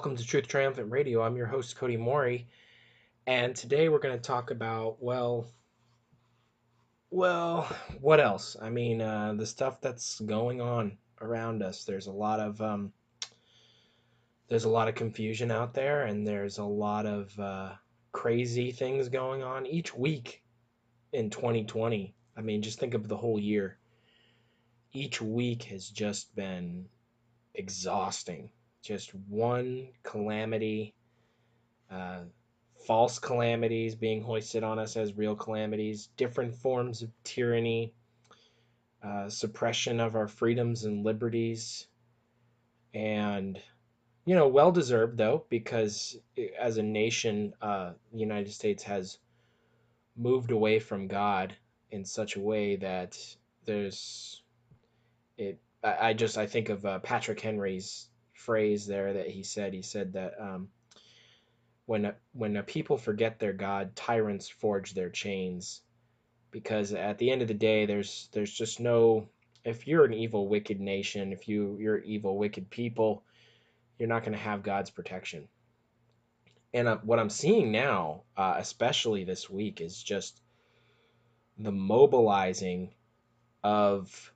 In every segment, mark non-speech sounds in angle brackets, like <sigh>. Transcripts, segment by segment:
Welcome to Truth Triumphant Radio. I'm your host, Cody Mori, and today we're going to talk about, well, well, what else? I mean, uh, the stuff that's going on around us. There's a lot of um, there's a lot of confusion out there, and there's a lot of uh, crazy things going on each week in 2020. I mean, just think of the whole year. Each week has just been exhausting. Just one calamity, uh, false calamities being hoisted on us as real calamities, different forms of tyranny, uh, suppression of our freedoms and liberties, and you know, well deserved though, because as a nation, uh, the United States has moved away from God in such a way that there's it. I, I just I think of uh, Patrick Henry's phrase there that he said. He said that um, when when a people forget their God, tyrants forge their chains, because at the end of the day, there's there's just no. If you're an evil, wicked nation, if you you're evil, wicked people, you're not going to have God's protection. And uh, what I'm seeing now, uh, especially this week, is just the mobilizing of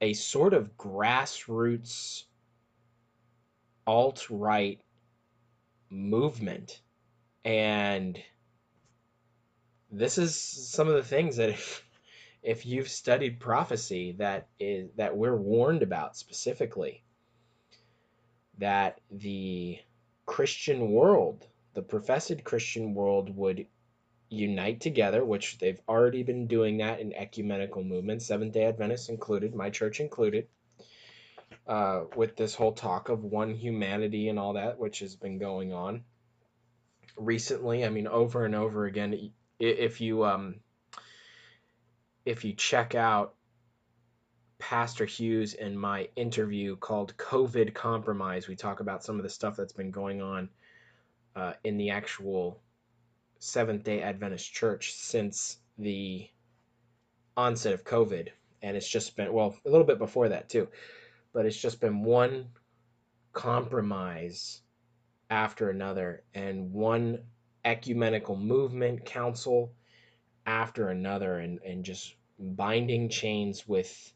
a sort of grassroots alt right movement. And this is some of the things that <laughs> if, if you've studied prophecy that is that we're warned about specifically that the Christian world, the professed Christian world would unite together, which they've already been doing that in ecumenical movements, Seventh day Adventists included, my church included, uh, with this whole talk of one humanity and all that, which has been going on recently. I mean, over and over again. If you um, if you check out Pastor Hughes in my interview called COVID Compromise, we talk about some of the stuff that's been going on uh, in the actual Seventh day Adventist church since the onset of COVID. And it's just been, well, a little bit before that too, but it's just been one compromise after another and one ecumenical movement, council after another, and, and just binding chains with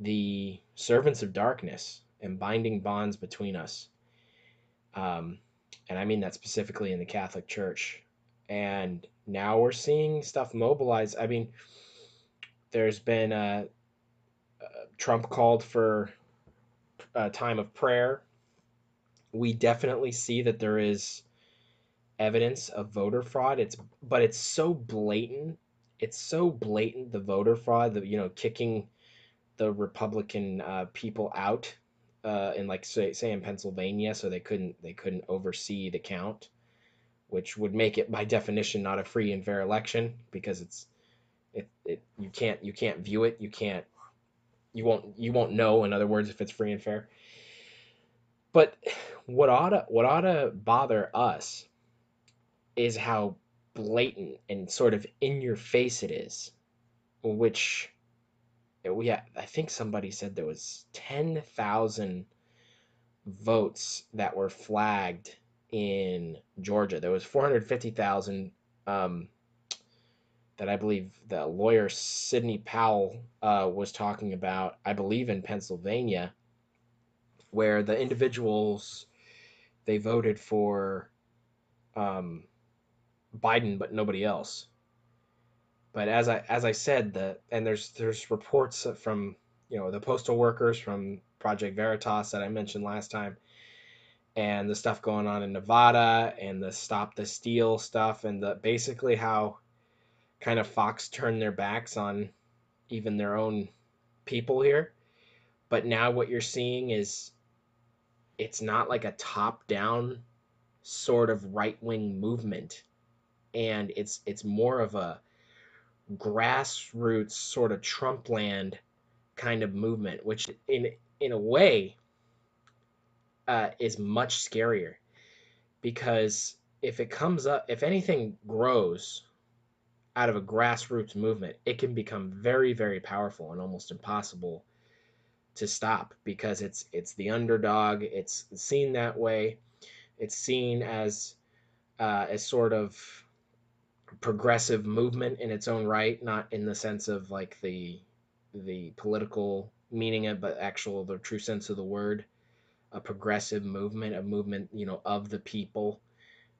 the servants of darkness and binding bonds between us. Um, and I mean that specifically in the Catholic Church and now we're seeing stuff mobilize. I mean, there's been a, Trump called for a time of prayer. We definitely see that there is evidence of voter fraud. It's but it's so blatant. It's so blatant the voter fraud. The you know kicking the Republican uh, people out uh, in like say, say in Pennsylvania, so they couldn't they couldn't oversee the count which would make it by definition not a free and fair election because it's it, it you can't you can't view it you can't you won't you won't know in other words if it's free and fair but what ought to what ought to bother us is how blatant and sort of in your face it is which we I think somebody said there was 10,000 votes that were flagged in Georgia. There was 450,000 um, that I believe the lawyer Sidney Powell uh, was talking about, I believe in Pennsylvania, where the individuals they voted for um, Biden, but nobody else. But as I as I said, the and there's there's reports from you know the postal workers from Project Veritas that I mentioned last time and the stuff going on in Nevada and the stop the steal stuff and the basically how kind of Fox turned their backs on even their own people here. But now what you're seeing is it's not like a top down sort of right wing movement and it's it's more of a grassroots sort of Trump land kind of movement, which in in a way uh, is much scarier because if it comes up, if anything grows out of a grassroots movement, it can become very, very powerful and almost impossible to stop because it's it's the underdog. It's seen that way. It's seen as uh, as sort of progressive movement in its own right, not in the sense of like the the political meaning of, but actual the true sense of the word. A progressive movement, a movement you know of the people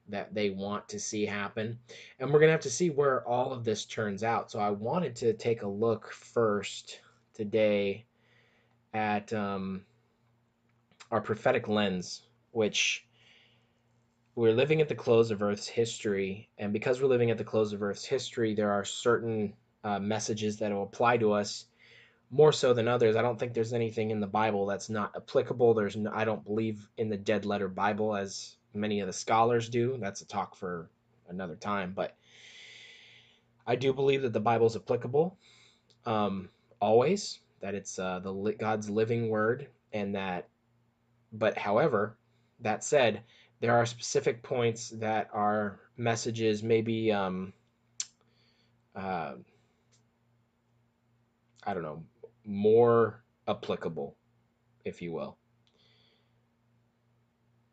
that they want to see happen. And we're going to have to see where all of this turns out. So I wanted to take a look first today at um, our prophetic lens, which we're living at the close of Earth's history. And because we're living at the close of Earth's history, there are certain uh, messages that will apply to us more so than others. I don't think there's anything in the Bible that's not applicable. There's no, I don't believe in the dead letter Bible as many of the scholars do. That's a talk for another time, but I do believe that the Bible is applicable um, always. That it's uh, the God's living word, and that. But however, that said, there are specific points that are messages maybe um, uh, I don't know more applicable, if you will.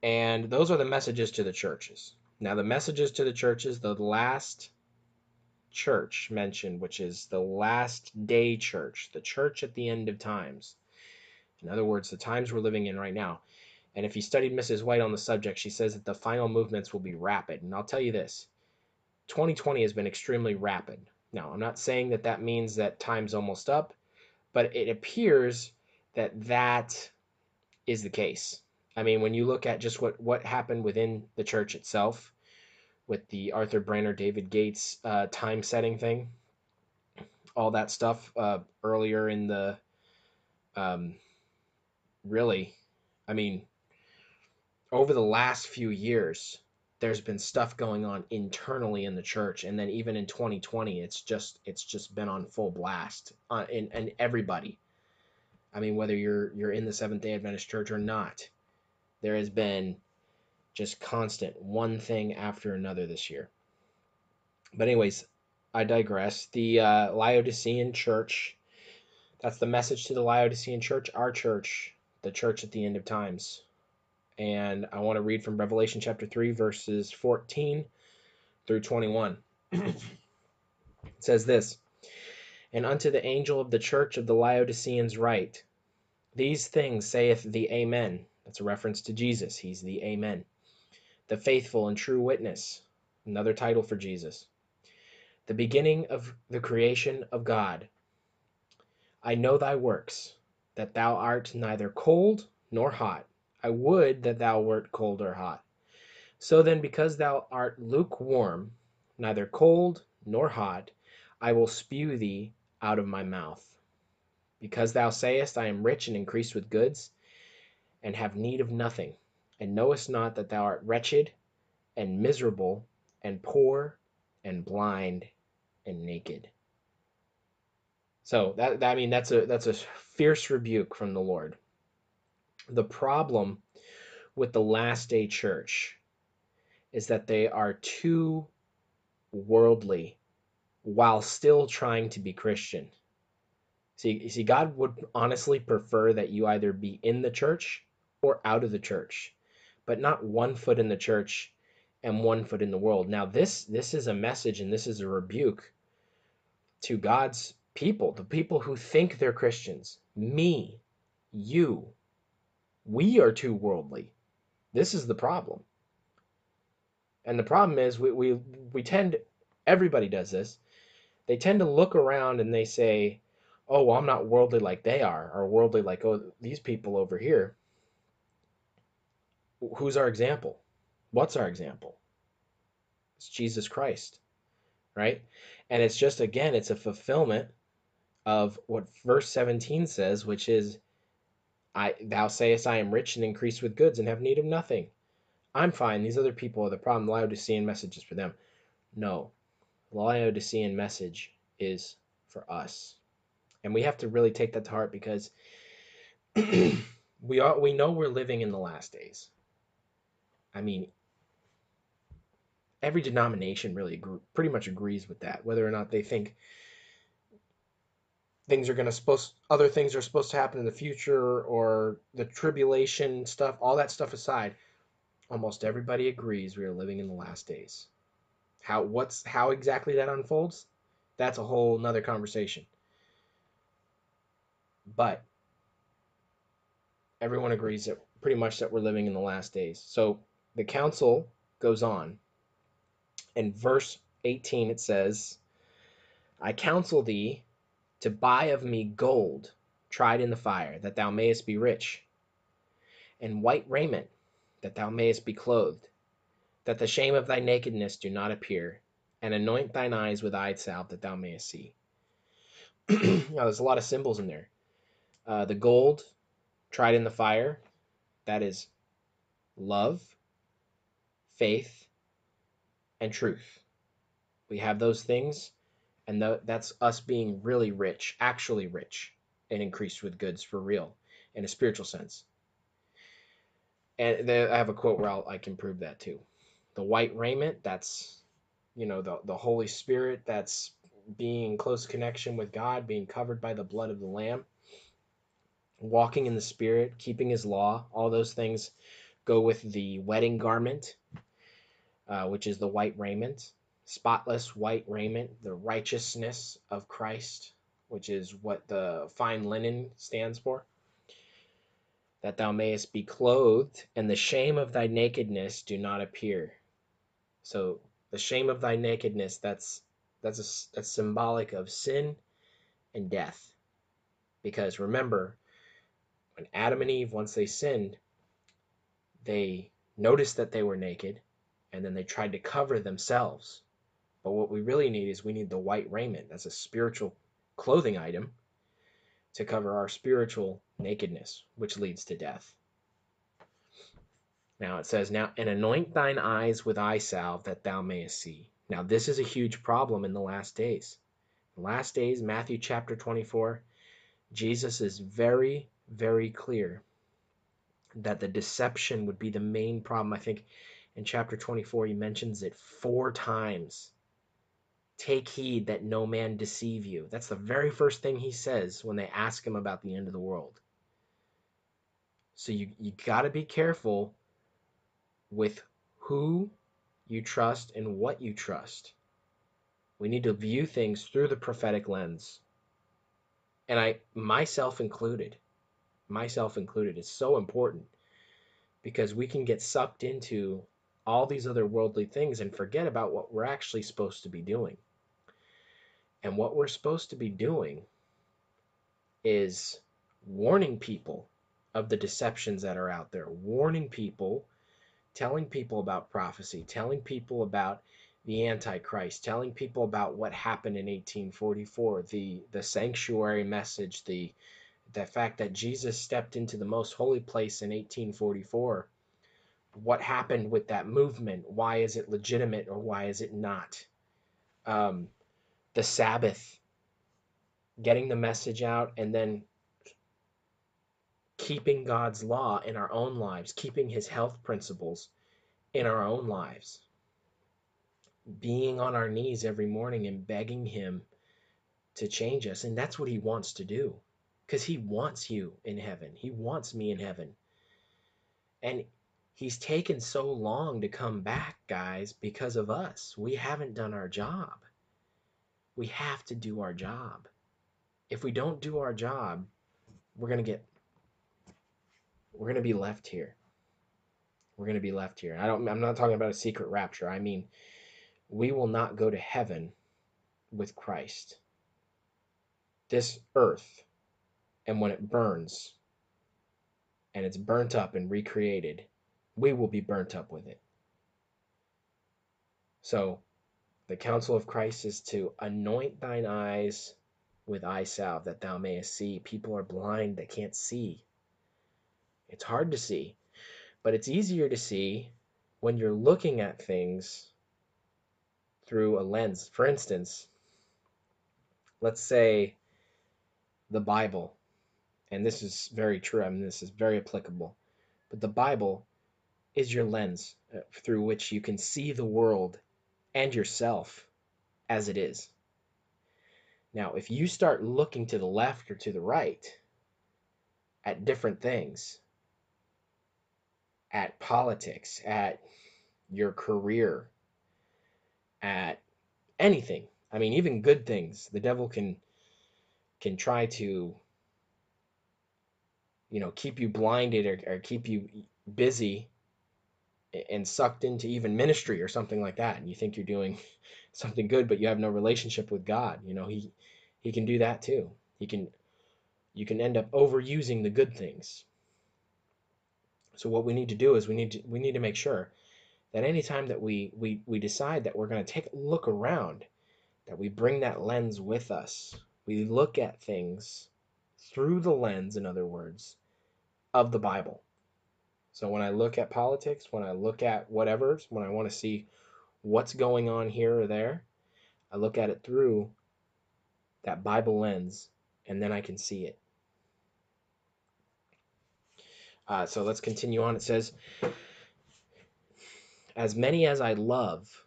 And those are the messages to the churches. Now, the messages to the churches, the last church mentioned, which is the last day church, the church at the end of times. In other words, the times we're living in right now. And if you studied Mrs. White on the subject, she says that the final movements will be rapid. And I'll tell you this 2020 has been extremely rapid. Now, I'm not saying that that means that time's almost up, but it appears that that is the case. I mean, when you look at just what what happened within the church itself, with the Arthur Branner, David Gates uh, time setting thing, all that stuff uh, earlier in the, um, really, I mean, over the last few years, there's been stuff going on internally in the church, and then even in 2020, it's just it's just been on full blast, uh, and and everybody. I mean, whether you're you're in the Seventh Day Adventist Church or not, there has been just constant one thing after another this year. But anyways, I digress. The uh, Laodicean church, that's the message to the Laodicean church, our church, the church at the end of times. And I want to read from Revelation chapter 3, verses 14 through 21. it says this And unto the angel of the church of the Laodiceans write, These things saith the Amen, that's a reference to Jesus. He's the Amen. The faithful and true witness. Another title for Jesus. The beginning of the creation of God. I know thy works, that thou art neither cold nor hot. I would that thou wert cold or hot. So then, because thou art lukewarm, neither cold nor hot, I will spew thee out of my mouth. Because thou sayest, I am rich and increased with goods, and have need of nothing, and knowest not that thou art wretched, and miserable, and poor, and blind, and naked. So that, that I mean that's a that's a fierce rebuke from the Lord. The problem with the last day church is that they are too worldly while still trying to be Christian. See, see, God would honestly prefer that you either be in the church out of the church, but not one foot in the church and one foot in the world. Now this this is a message and this is a rebuke to God's people, the people who think they're Christians. Me, you, we are too worldly. This is the problem. And the problem is we we, we tend everybody does this. They tend to look around and they say, "Oh, well, I'm not worldly like they are, or worldly like oh these people over here." Who's our example? What's our example? It's Jesus Christ, right? And it's just, again, it's a fulfillment of what verse 17 says, which is, I, thou sayest, I am rich and increased with goods and have need of nothing. I'm fine. These other people are the problem. Laodicean message is for them. No, Laodicean message is for us. And we have to really take that to heart because <clears throat> we are we know we're living in the last days. I mean, every denomination really agree, pretty much agrees with that, whether or not they think things are going to supposed other things are supposed to happen in the future or the tribulation stuff all that stuff aside almost everybody agrees we are living in the last days. How what's how exactly that unfolds that's a whole nother conversation. But everyone agrees that pretty much that we're living in the last days. So the counsel goes on in verse 18 it says i counsel thee to buy of me gold tried in the fire, that thou mayest be rich, and white raiment, that thou mayest be clothed, that the shame of thy nakedness do not appear, and anoint thine eyes with eye salve, that thou mayest see. <clears throat> now, there's a lot of symbols in there. Uh, the gold tried in the fire, that is love, faith, and truth. We have those things and that's us being really rich, actually rich, and increased with goods for real, in a spiritual sense. And I have a quote where I'll, I can prove that too. The white raiment, that's, you know, the, the Holy Spirit, that's being in close connection with God, being covered by the blood of the Lamb, walking in the Spirit, keeping His law, all those things go with the wedding garment, uh, which is the white raiment spotless white raiment, the righteousness of Christ, which is what the fine linen stands for, that thou mayest be clothed, and the shame of thy nakedness do not appear. So the shame of thy nakedness, that's that's a, that's symbolic of sin and death. Because remember, when Adam and Eve, once they sinned, they noticed that they were naked, and then they tried to cover themselves but what we really need is we need the white raiment. That's a spiritual clothing item to cover our spiritual nakedness, which leads to death. Now it says, Now, and anoint thine eyes with eye salve that thou mayest see. Now, this is a huge problem in the last days. The last days, Matthew chapter 24, Jesus is very, very clear that the deception would be the main problem. I think in chapter 24, he mentions it four times Take heed that no man deceive you. That's the very first thing he says when they ask him about the end of the world. So you, you got to be careful with who you trust and what you trust. We need to view things through the prophetic lens. And I, myself included, myself included, is so important because we can get sucked into all these other worldly things and forget about what we're actually supposed to be doing. And what we're supposed to be doing is warning people of the deceptions that are out there, warning people, telling people about prophecy, telling people about the Antichrist, telling people about what happened in 1844, the, the sanctuary message, the, the fact that Jesus stepped into the most holy place in 1844. What happened with that movement? Why is it legitimate or why is it not? Um, the Sabbath, getting the message out, and then keeping God's law in our own lives, keeping His health principles in our own lives, being on our knees every morning and begging Him to change us. And that's what He wants to do because He wants you in heaven, He wants me in heaven. And He's taken so long to come back, guys, because of us. We haven't done our job we have to do our job. If we don't do our job, we're going to get we're going to be left here. We're going to be left here. I don't I'm not talking about a secret rapture. I mean, we will not go to heaven with Christ. This earth and when it burns and it's burnt up and recreated, we will be burnt up with it. So, the counsel of Christ is to anoint thine eyes with eye salve that thou mayest see. People are blind, they can't see. It's hard to see, but it's easier to see when you're looking at things through a lens. For instance, let's say the Bible, and this is very true, I mean, this is very applicable, but the Bible is your lens uh, through which you can see the world and yourself as it is. Now, if you start looking to the left or to the right at different things, at politics, at your career, at anything, I mean, even good things, the devil can can try to you know keep you blinded or, or keep you busy and sucked into even ministry or something like that and you think you're doing <laughs> something good but you have no relationship with god you know he he can do that too. He can you can end up overusing the good things. So what we need to do is we need to we need to make sure that anytime that we we, we decide that we're going to take a look around that we bring that lens with us. We look at things through the lens in other words of the bible so when I look at politics, when I look at whatever, when I want to see what's going on here or there, I look at it through that Bible lens and then I can see it. Uh, so let's continue on. It says, As many as I love,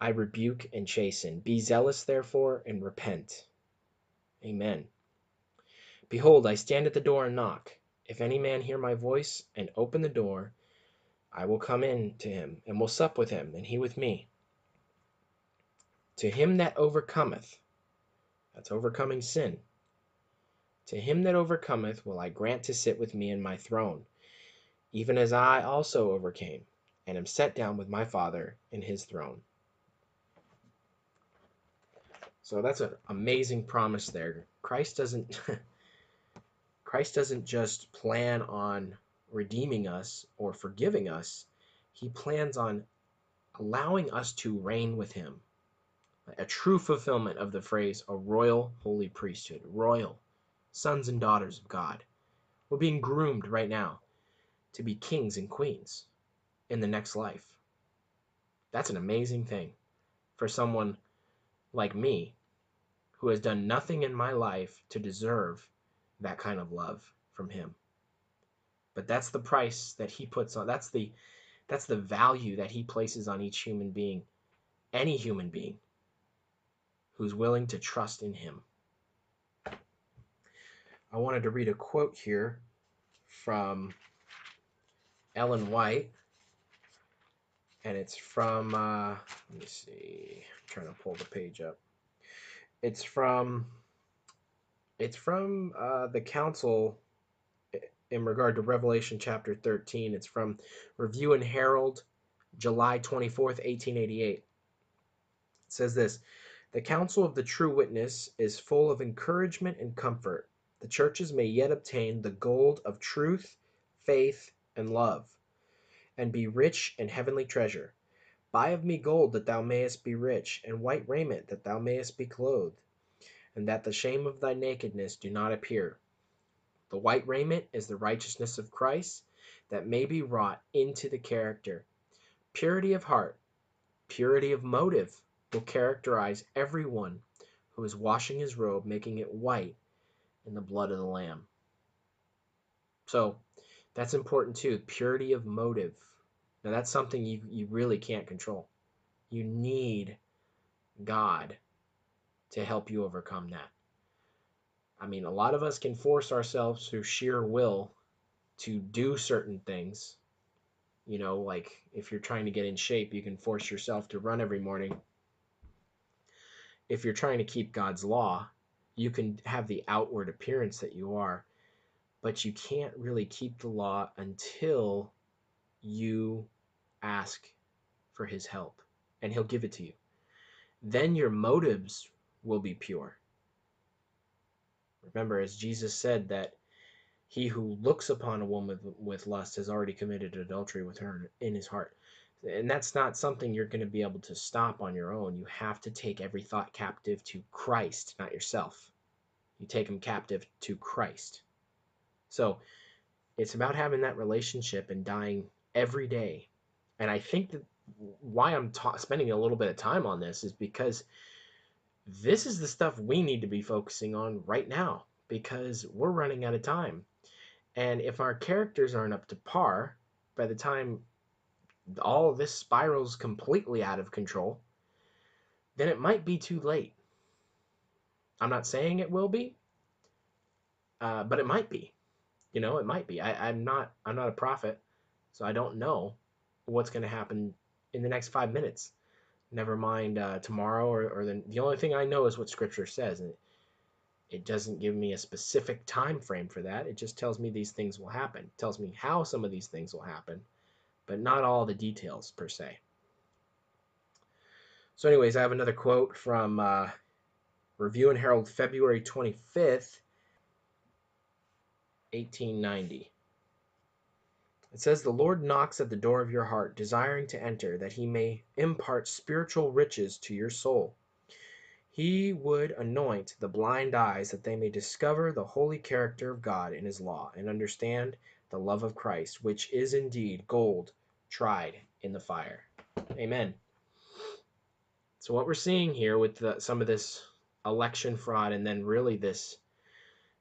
I rebuke and chasten. Be zealous, therefore, and repent. Amen. Behold, I stand at the door and knock. If any man hear my voice and open the door, I will come in to him, and will sup with him, and he with me. To him that overcometh, that's overcoming sin, to him that overcometh will I grant to sit with me in my throne, even as I also overcame, and am set down with my Father in his throne. So that's an amazing promise there. Christ doesn't <laughs> Christ doesn't just plan on redeeming us or forgiving us, he plans on allowing us to reign with him. A true fulfillment of the phrase a royal holy priesthood, royal sons and daughters of God. We're being groomed right now to be kings and queens in the next life. That's an amazing thing for someone like me who has done nothing in my life to deserve that kind of love from him. But that's the price that he puts on. That's the that's the value that he places on each human being, any human being who's willing to trust in him. I wanted to read a quote here from Ellen White, and it's from, uh, let me see, I'm trying to pull the page up. It's from it's from uh, the council in regard to Revelation chapter 13. It's from Review and Herald, July 24th, 1888. It says this The counsel of the true witness is full of encouragement and comfort. The churches may yet obtain the gold of truth, faith, and love, and be rich in heavenly treasure. Buy of me gold that thou mayest be rich, and white raiment that thou mayest be clothed and that the shame of thy nakedness do not appear. The white raiment is the righteousness of Christ that may be wrought into the character. Purity of heart, purity of motive will characterize every one who is washing his robe, making it white in the blood of the Lamb. So that's important too. Purity of motive. Now that's something you, you really can't control. You need God to help you overcome that. I mean, a lot of us can force ourselves through sheer will to do certain things. You know, like if you're trying to get in shape, you can force yourself to run every morning. If you're trying to keep God's law, you can have the outward appearance that you are, but you can't really keep the law until you ask for his help and he'll give it to you. Then your motives will be pure. Remember, as Jesus said, that he who looks upon a woman with, lust has already committed adultery with her in his heart. And that's not something you're going to be able to stop on your own. You have to take every thought captive to Christ, not yourself. You take them captive to Christ. So it's about having that relationship and dying every day. And I think that why I'm spending a little bit of time on this is because this is the stuff we need to be focusing on right now because we're running out of time. And if our characters aren't up to par by the time all this spirals completely out of control, then it might be too late. I'm not saying it will be, uh, but it might be. You know, it might be. I, I'm not. I'm not a prophet, so I don't know what's going to happen in the next five minutes. Never mind uh, tomorrow or, or the, the only thing I know is what Scripture says, and it, it doesn't give me a specific time frame for that. It just tells me these things will happen. It tells me how some of these things will happen, but not all the details per se. So, anyways, I have another quote from uh, Review and Herald, February 25th, 1890. It says, The Lord knocks at the door of your heart, desiring to enter, that he may impart spiritual riches to your soul. He would anoint the blind eyes that they may discover the holy character of God in his law and understand the love of Christ, which is indeed gold tried in the fire. Amen. So, what we're seeing here with the, some of this election fraud and then really this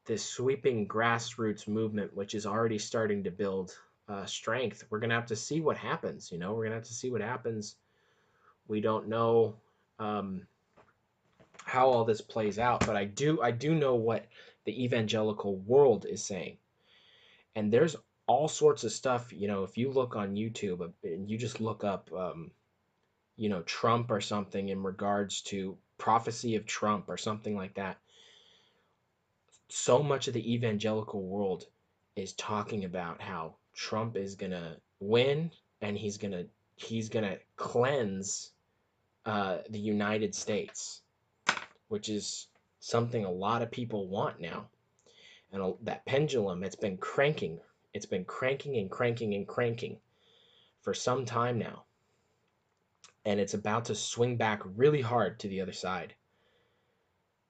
this sweeping grassroots movement, which is already starting to build uh, strength. We're gonna have to see what happens. You know, we're gonna have to see what happens. We don't know um, how all this plays out, but I do I do know what the evangelical world is saying, and there's all sorts of stuff. You know, if you look on YouTube uh, and you just look up, um, you know, Trump or something in regards to prophecy of Trump or something like that. So much of the evangelical world is talking about how Trump is gonna win and he's gonna he's gonna cleanse uh, the United States, which is something a lot of people want now. And that pendulum, it's been cranking. It's been cranking and cranking and cranking for some time now. And it's about to swing back really hard to the other side.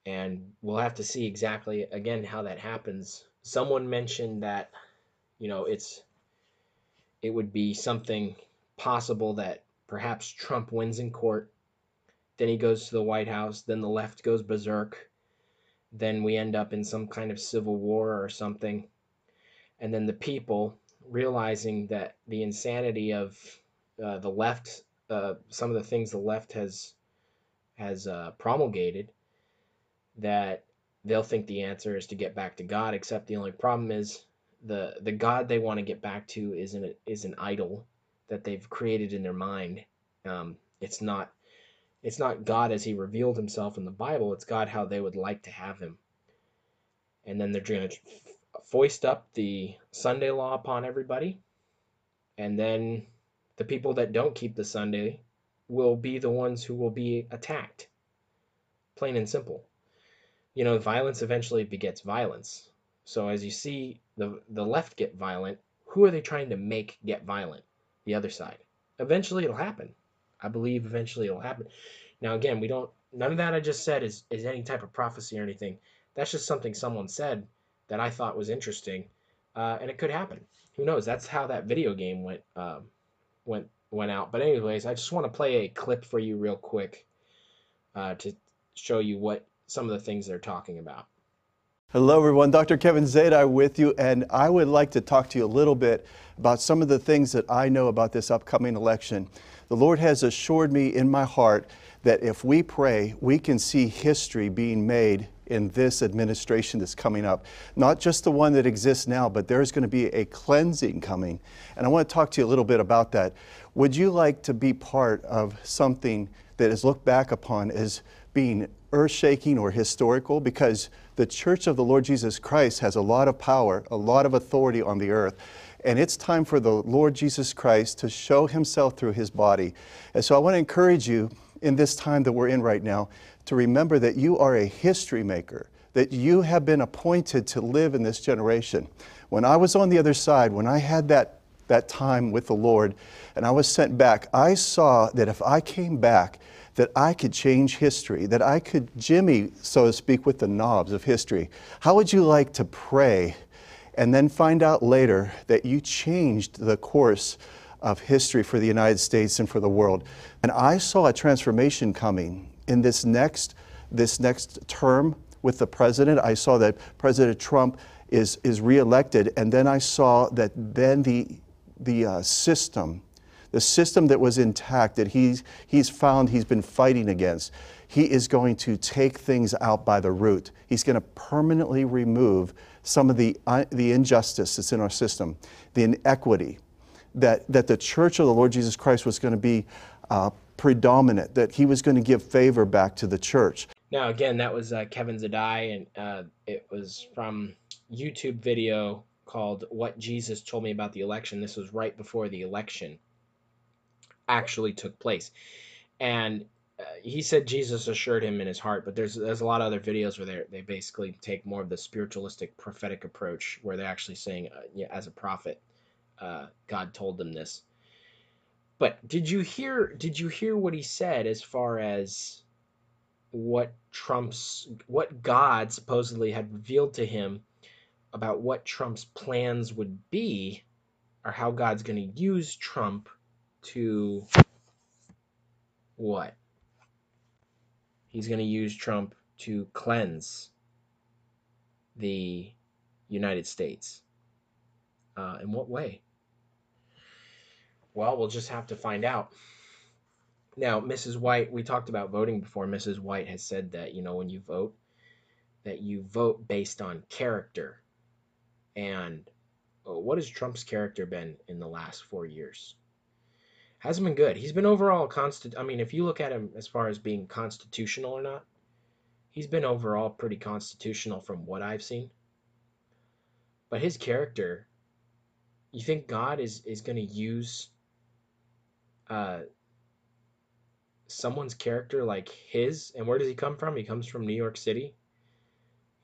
And we'll have to see exactly, again, how that happens. Someone mentioned that, you know, it's it would be something possible that perhaps Trump wins in court, then he goes to the White House, then the left goes berserk, then we end up in some kind of civil war or something, and then the people realizing that the insanity of uh, the left, uh, some of the things the left has has uh, promulgated, that they'll think the answer is to get back to God. Except the only problem is the the god they want to get back to is an is an idol that they've created in their mind. Um, it's not it's not God as he revealed himself in the Bible. It's God how they would like to have him. And then they're going to foist up the Sunday law upon everybody. And then the people that don't keep the Sunday will be the ones who will be attacked. Plain and simple. You know, violence eventually begets violence. So as you see the the left get violent, who are they trying to make get violent? The other side. Eventually it'll happen. I believe eventually it'll happen. Now again, we don't none of that I just said is is any type of prophecy or anything. That's just something someone said that I thought was interesting, uh, and it could happen. Who knows? That's how that video game went um, went went out. But anyways, I just want to play a clip for you real quick uh, to show you what some of the things they're talking about. Hello, everyone. Dr. Kevin Zadai with you, and I would like to talk to you a little bit about some of the things that I know about this upcoming election. The Lord has assured me in my heart that if we pray, we can see history being made in this administration that's coming up. Not just the one that exists now, but there's going to be a cleansing coming. And I want to talk to you a little bit about that. Would you like to be part of something that is looked back upon as being earth shaking or historical? Because the church of the Lord Jesus Christ has a lot of power, a lot of authority on the earth. And it's time for the Lord Jesus Christ to show himself through his body. And so I want to encourage you in this time that we're in right now to remember that you are a history maker, that you have been appointed to live in this generation. When I was on the other side, when I had that, that time with the Lord and I was sent back, I saw that if I came back, that I could change history, that I could jimmy, so to speak, with the knobs of history. How would you like to pray and then find out later that you changed the course of history for the United States and for the world? And I saw a transformation coming in this next, this next term with the president. I saw that President Trump is, is reelected, and then I saw that then the, the uh, system the system that was intact that he's, he's found he's been fighting against. he is going to take things out by the root. He's going to permanently remove some of the, uh, the injustice that's in our system, the inequity, that, that the church of the Lord Jesus Christ was going to be uh, predominant, that he was going to give favor back to the church. Now, again, that was uh, Kevin Zadai, and uh, it was from YouTube video called "What Jesus Told Me About the Election." This was right before the election actually took place, and uh, he said Jesus assured him in his heart. But there's there's a lot of other videos where they they basically take more of the spiritualistic prophetic approach, where they're actually saying, uh, yeah, as a prophet, uh, God told them this. But did you hear? Did you hear what he said as far as what Trump's what God supposedly had revealed to him about what Trump's plans would be, or how God's going to use Trump to what? He's going to use Trump to cleanse the United States. Uh, in what way? Well, we'll just have to find out. Now, Mrs. White, we talked about voting before. Mrs. White has said that, you know, when you vote, that you vote based on character. And uh, what has Trump's character been in the last four years? Hasn't been good. He's been overall constant. I mean, if you look at him as far as being constitutional or not, he's been overall pretty constitutional from what I've seen. But his character, you think God is is going to use uh, someone's character like his, and where does he come from? He comes from New York City.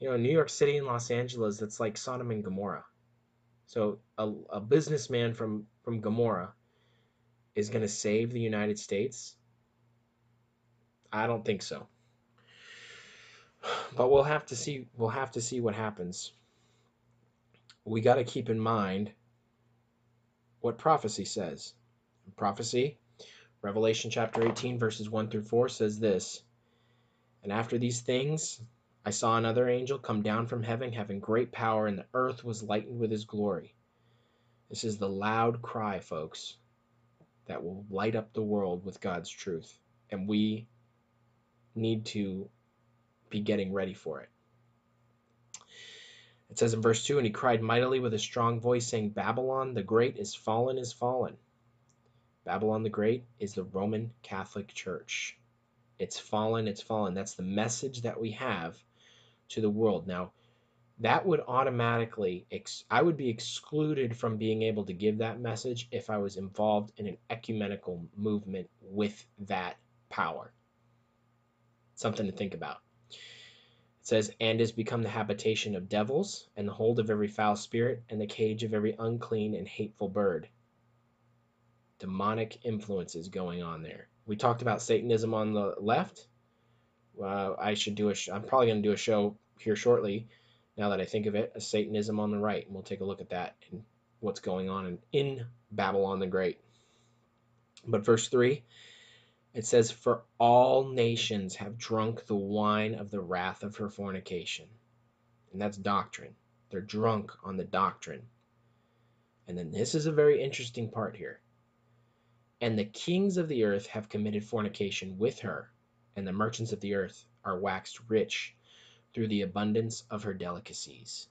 You know, New York City and Los Angeles, that's like Sodom and Gomorrah. So a, a businessman from, from Gomorrah is going to save the United States? I don't think so. <sighs> But we'll have to see we'll have to see what happens. We got to keep in mind what prophecy says. Prophecy Revelation chapter 18, verses 1 through 4 says this And after these things, I saw another angel come down from heaven, having great power, and the earth was lightened with his glory. This is the loud cry, folks, that will light up the world with God's truth. And we need to be getting ready for it. It says in verse 2 And he cried mightily with a strong voice, saying, Babylon the great is fallen, is fallen Babylon the Great is the Roman Catholic Church. It's fallen, it's fallen. That's the message that we have to the world. Now, that would automatically, I would be excluded from being able to give that message if I was involved in an ecumenical movement with that power. Something to think about. It says, and is become the habitation of devils, and the hold of every foul spirit, and the cage of every unclean and hateful bird demonic influences going on there. We talked about Satanism on the left. Uh, I should do a. I'm probably going to do a show here shortly. Now that I think of it, a Satanism on the right, and we'll take a look at that and what's going on in, in Babylon the Great. But verse three, it says, "For all nations have drunk the wine of the wrath of her fornication," and that's doctrine. They're drunk on the doctrine. And then this is a very interesting part here. And the kings of the earth have committed fornication with her, and the merchants of the earth are waxed rich through the abundance of her delicacies.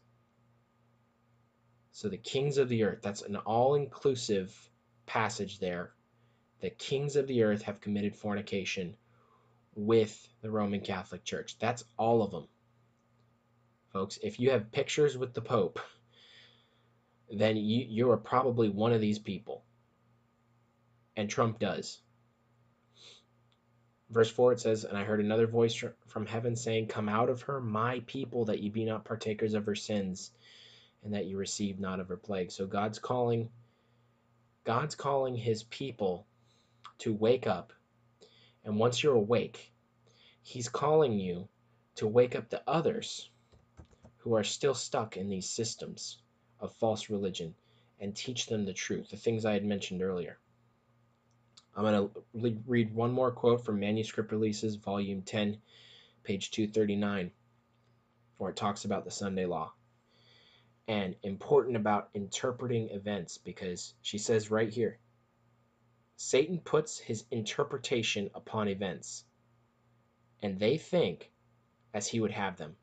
So the kings of the earth, that's an all inclusive passage there. The kings of the earth have committed fornication with the Roman Catholic Church. That's all of them. Folks, if you have pictures with the Pope, then you, you are probably one of these people and Trump does. Verse 4 it says, And I heard another voice from heaven saying, Come out of her, my people, that ye be not partakers of her sins, and that you receive not of her plague. So God's calling God's calling his people to wake up. And once you're awake, he's calling you to wake up the others who are still stuck in these systems of false religion and teach them the truth, the things I had mentioned earlier. I'm going to read one more quote from Manuscript Releases, Volume 10, page 239, where it talks about the Sunday law. And important about interpreting events because she says right here Satan puts his interpretation upon events. and they think as he would have them.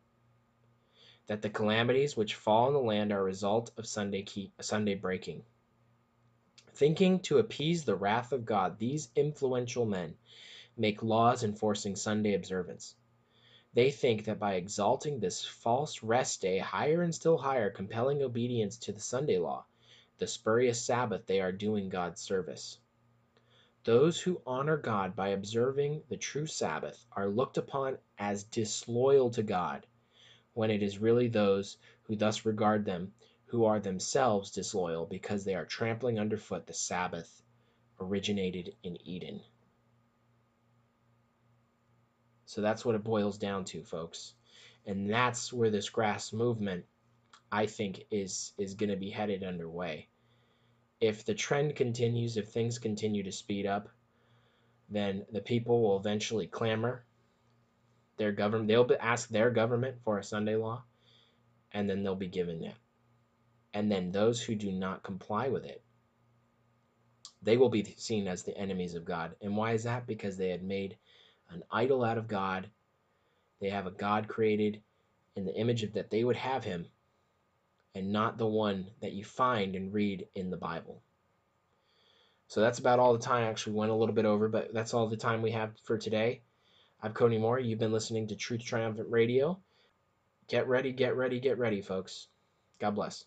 That the calamities which fall on the land are a result of Sunday, keep, Sunday breaking. Thinking to appease the wrath of God, these influential men make laws enforcing Sunday observance. They think that by exalting this false rest day higher and still higher, compelling obedience to the Sunday law, the spurious Sabbath, they are doing God's service. Those who honor God by observing the true Sabbath are looked upon as disloyal to God, when it is really those who thus regard them who are themselves disloyal because they are trampling underfoot the Sabbath originated in Eden. So that's what it boils down to, folks. And that's where this grass movement, I think, is is going to be headed underway if the trend continues, if things continue to speed up, then the people will eventually clamor. Their government, they'll ask their government for a Sunday law, and then they'll be given it. And then those who do not comply with it, they will be seen as the enemies of God. And why is that? Because they had made an idol out of God. They have a God created in the image of that they would have him, and not the one that you find and read in the Bible. So that's about all the time. I actually went a little bit over, but that's all the time we have for today. I'm Cody Moore. You've been listening to Truth Triumphant Radio. Get ready, get ready, get ready, folks. God bless.